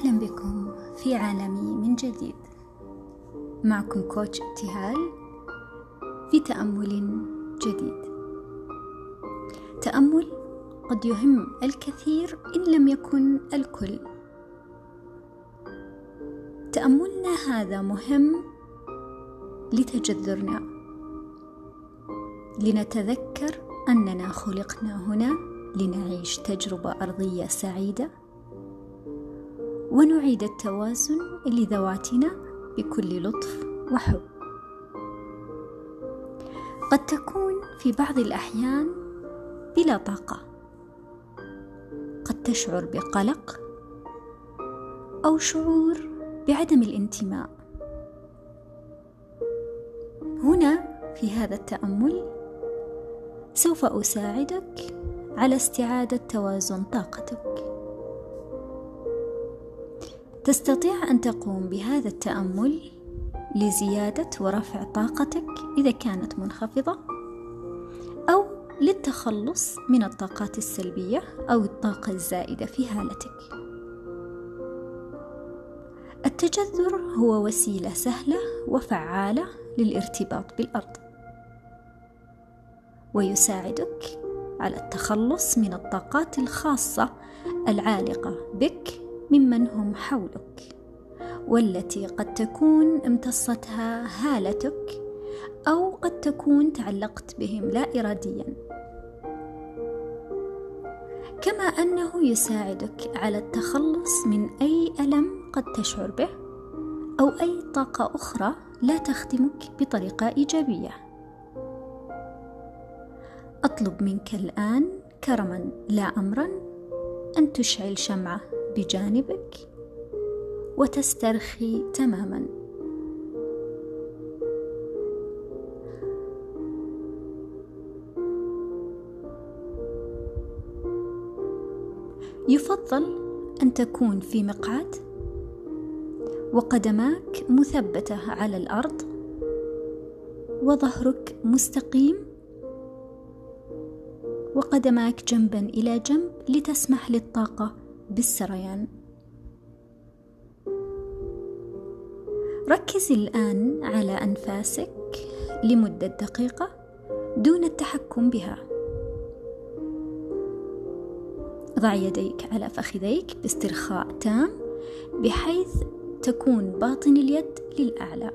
أهلا بكم في عالمي من جديد. معكم كوتش ابتهال في تأمل جديد. تأمل قد يهم الكثير إن لم يكن الكل. تأملنا هذا مهم لتجذرنا. لنتذكر أننا خلقنا هنا لنعيش تجربة أرضية سعيدة. ونعيد التوازن لذواتنا بكل لطف وحب. قد تكون في بعض الأحيان بلا طاقة. قد تشعر بقلق أو شعور بعدم الانتماء. هنا في هذا التأمل سوف أساعدك على استعادة توازن طاقتك. تستطيع أن تقوم بهذا التأمل لزيادة ورفع طاقتك إذا كانت منخفضة أو للتخلص من الطاقات السلبية أو الطاقة الزائدة في هالتك. التجذر هو وسيلة سهلة وفعالة للارتباط بالأرض، ويساعدك على التخلص من الطاقات الخاصة العالقة بك ممن هم حولك والتي قد تكون امتصتها هالتك أو قد تكون تعلقت بهم لا اراديا. كما أنه يساعدك على التخلص من أي ألم قد تشعر به أو أي طاقة أخرى لا تخدمك بطريقة إيجابية. أطلب منك الآن كرما لا امرا أن تشعل شمعة. بجانبك وتسترخي تماما. يفضل أن تكون في مقعد وقدماك مثبتة على الأرض وظهرك مستقيم وقدماك جنبا إلى جنب لتسمح للطاقة بالسريان. ركز الآن على أنفاسك لمدة دقيقة دون التحكم بها. ضع يديك على فخذيك باسترخاء تام بحيث تكون باطن اليد للأعلى.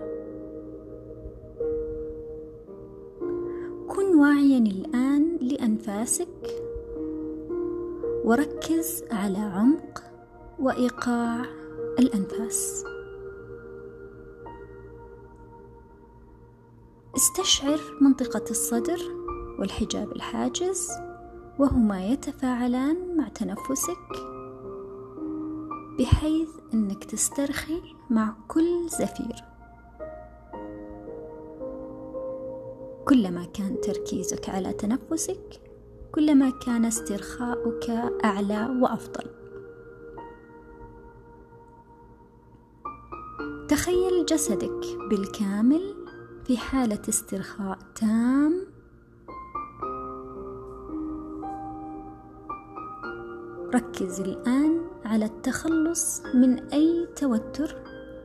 كن واعيا الآن لأنفاسك وركز على عمق وإيقاع الأنفاس. استشعر منطقة الصدر والحجاب الحاجز وهما يتفاعلان مع تنفسك بحيث إنك تسترخي مع كل زفير. كلما كان تركيزك على تنفسك كلما كان استرخاؤك أعلى وأفضل. تخيل جسدك بالكامل في حالة استرخاء تام. ركز الآن على التخلص من أي توتر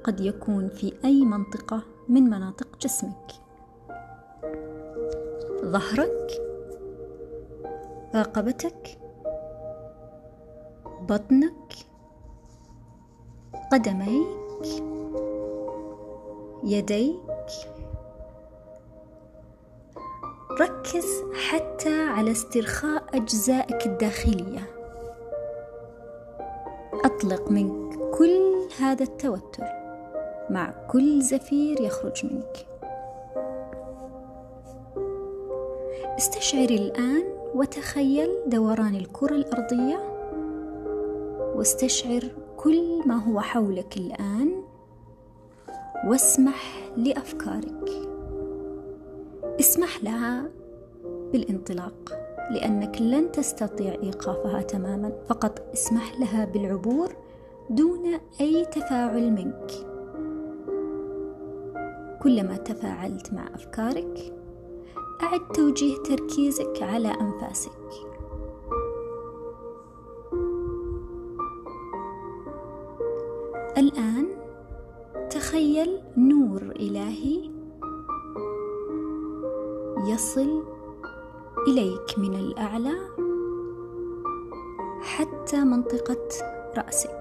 قد يكون في أي منطقة من مناطق جسمك. ظهرك رقبتك بطنك قدميك يديك. ركز حتى على استرخاء أجزائك الداخلية. أطلق منك كل هذا التوتر مع كل زفير يخرج منك. استشعر الآن وتخيل دوران الكرة الأرضية واستشعر كل ما هو حولك الآن واسمح لأفكارك. اسمح لها بالانطلاق لأنك لن تستطيع إيقافها تماما. فقط اسمح لها بالعبور دون أي تفاعل منك. كلما تفاعلت مع أفكارك أعد توجيه تركيزك على أنفاسك. الآن تخيل نور إلهي يصل إليك من الأعلى حتى منطقة رأسك.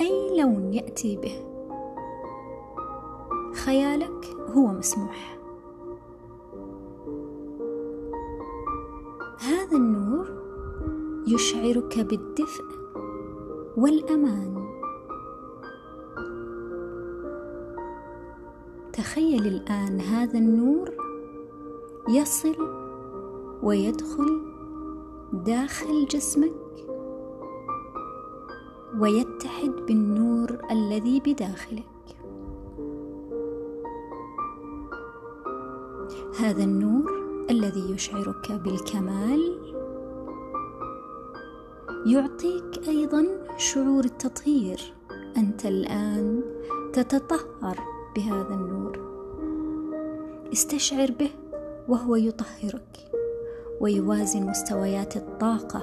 أي لون يأتي به؟ خيالك هو مسموح. هذا النور يشعرك بالدفء والأمان. تخيل الآن هذا النور يصل ويدخل داخل جسمك ويتحد بالنور الذي بداخلك هذا النور الذي يشعرك بالكمال يعطيك أيضا شعور التطهير. أنت الآن تتطهر بهذا النور. استشعر به وهو يطهرك ويوازن مستويات الطاقة.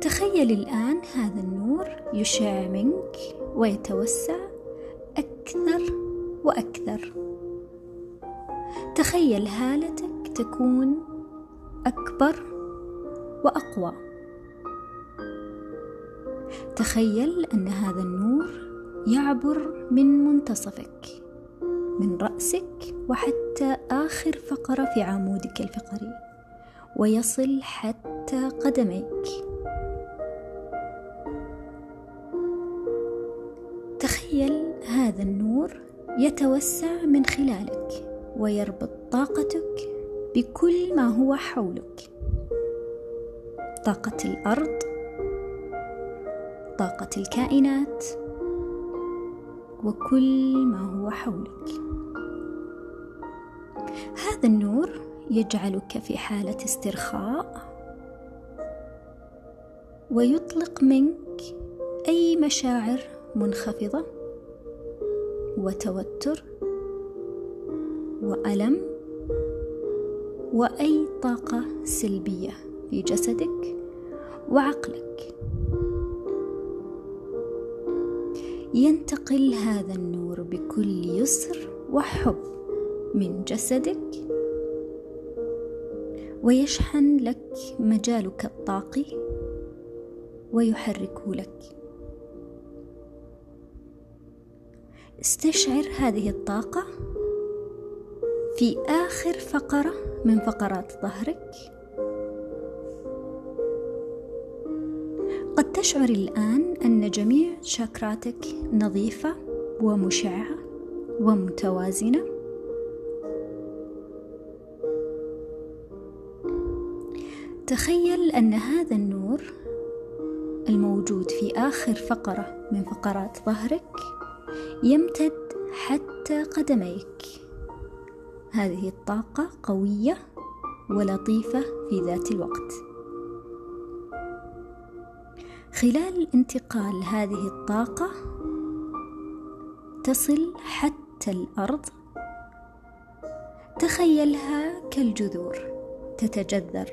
تخيل الآن هذا النور يشع منك ويتوسع أكثر وأكثر. تخيل هالتك تكون أكبر وأقوى. تخيل أن هذا النور يعبر من منتصفك من رأسك وحتى آخر فقرة في عمودك الفقري ويصل حتى قدميك. تخيل هذا النور يتوسع من خلالك. ويربط طاقتك بكل ما هو حولك. طاقة الأرض طاقة الكائنات وكل ما هو حولك. هذا النور يجعلك في حالة استرخاء ويطلق منك أي مشاعر منخفضة وتوتر وألم واي طاقه سلبية في جسدك وعقلك. ينتقل هذا النور بكل يسر وحب من جسدك ويشحن لك مجالك الطاقي ويحركه لك. استشعر هذه الطاقة في آخر فقرة من فقرات ظهرك. قد تشعر الآن أن جميع شاكراتك نظيفة ومشعة ومتوازنة. تخيل أن هذا النور الموجود في آخر فقرة من فقرات ظهرك يمتد حتى قدميك. هذه الطاقة قوية ولطيفة في ذات الوقت. خلال انتقال هذه الطاقة تصل حتى الأرض. تخيلها كالجذور تتجذر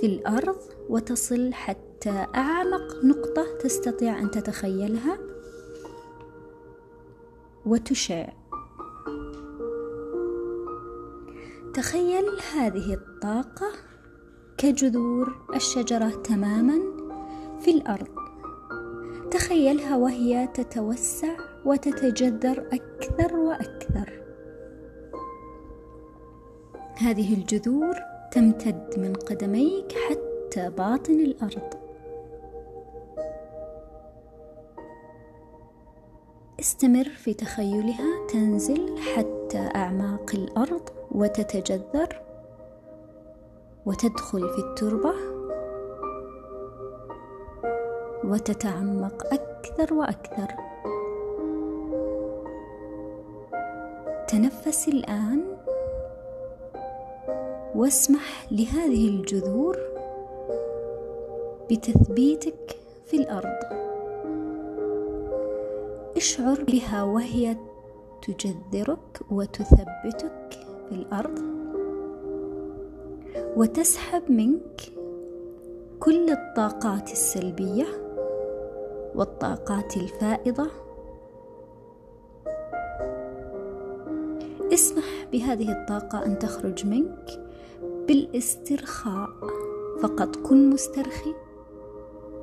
في الأرض وتصل حتى أعمق نقطة تستطيع أن تتخيلها وتشع. تخيل هذه الطاقة كجذور الشجرة تماما في الأرض. تخيلها وهي تتوسع وتتجذر أكثر وأكثر. هذه الجذور تمتد من قدميك حتى باطن الأرض. استمر في تخيلها تنزل حتى أعماق الأرض وتتجذر وتدخل في التربة وتتعمق أكثر وأكثر. تنفس الآن واسمح لهذه الجذور بتثبيتك في الأرض. اشعر بها وهي تجذرك وتثبتك في الأرض وتسحب منك كل الطاقات السلبية والطاقات الفائضة. اسمح بهذه الطاقة أن تخرج منك بالاسترخاء. فقط كن مسترخي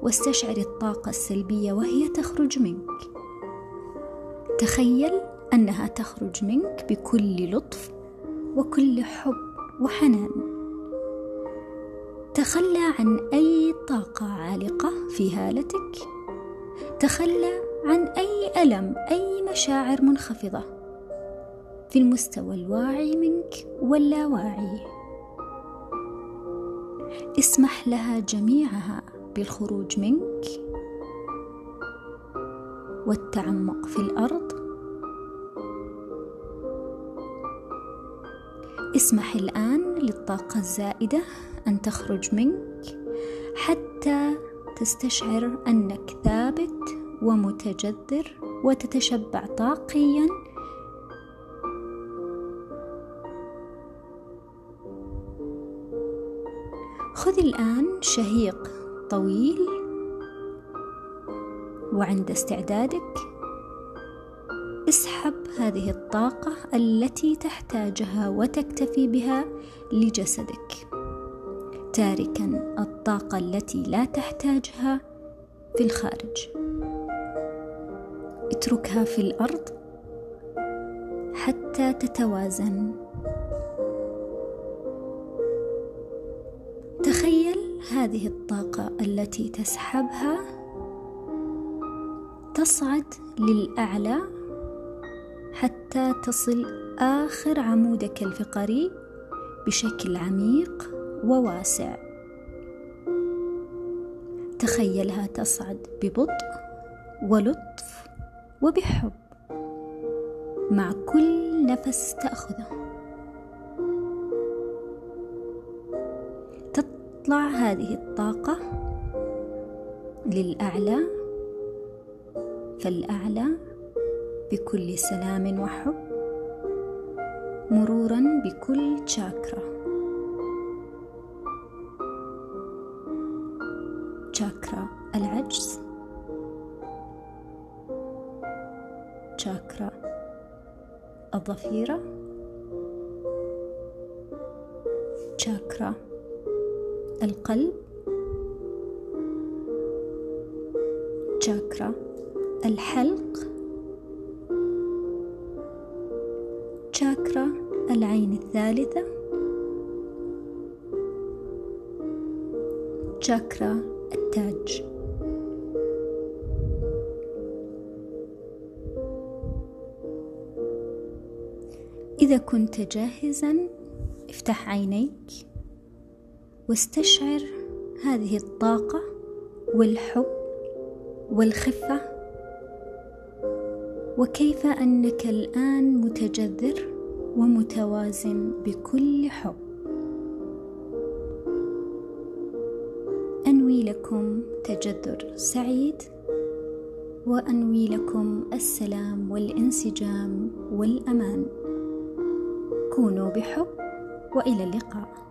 واستشعر الطاقة السلبية وهي تخرج منك. تخيل أنها تخرج منك بكل لطف وكل حب وحنان. تخلى عن أي طاقة عالقة في هالتك. تخلى عن أي ألم أي مشاعر منخفضة. في المستوى الواعي منك واللاواعي. اسمح لها جميعها بالخروج منك. والتعمق في الأرض اسمح الآن للطاقة الزائدة أن تخرج منك حتى تستشعر أنك ثابت ومتجذر وتتشبع طاقيا. خذ الآن شهيق طويل وعند استعدادك هذه الطاقة التي تحتاجها وتكتفي بها لجسدك. تاركا الطاقة التي لا تحتاجها في الخارج. اتركها في الأرض حتى تتوازن. هذه الطاقة التي تسحبها تصعد للأعلى تصل آخر عمودك الفقري؟ بشكل عميق وواسع. تخيلها تصعد ببطء ولطف وبحب. مع كل نفس تأخذه. تطلع هذه الطاقة للأعلى. فالأعلى بكل سلام وحب مرورا بكل شاكرا شاكرا العجز. شاكرا الضفيرة شاكرا القلب. شاكرا الحلق. شاكرا العين الثالثة. شاكرا التاج. إذا كنت جاهزا افتح عينيك واستشعر هذه الطاقة والحب والخفة. وكيف أنك الآن متجذر ومتوازن بكل حب. أنوي لكم تجذر سعيد وأنوي لكم السلام والانسجام والأمان. كونوا بحب وإلى اللقاء.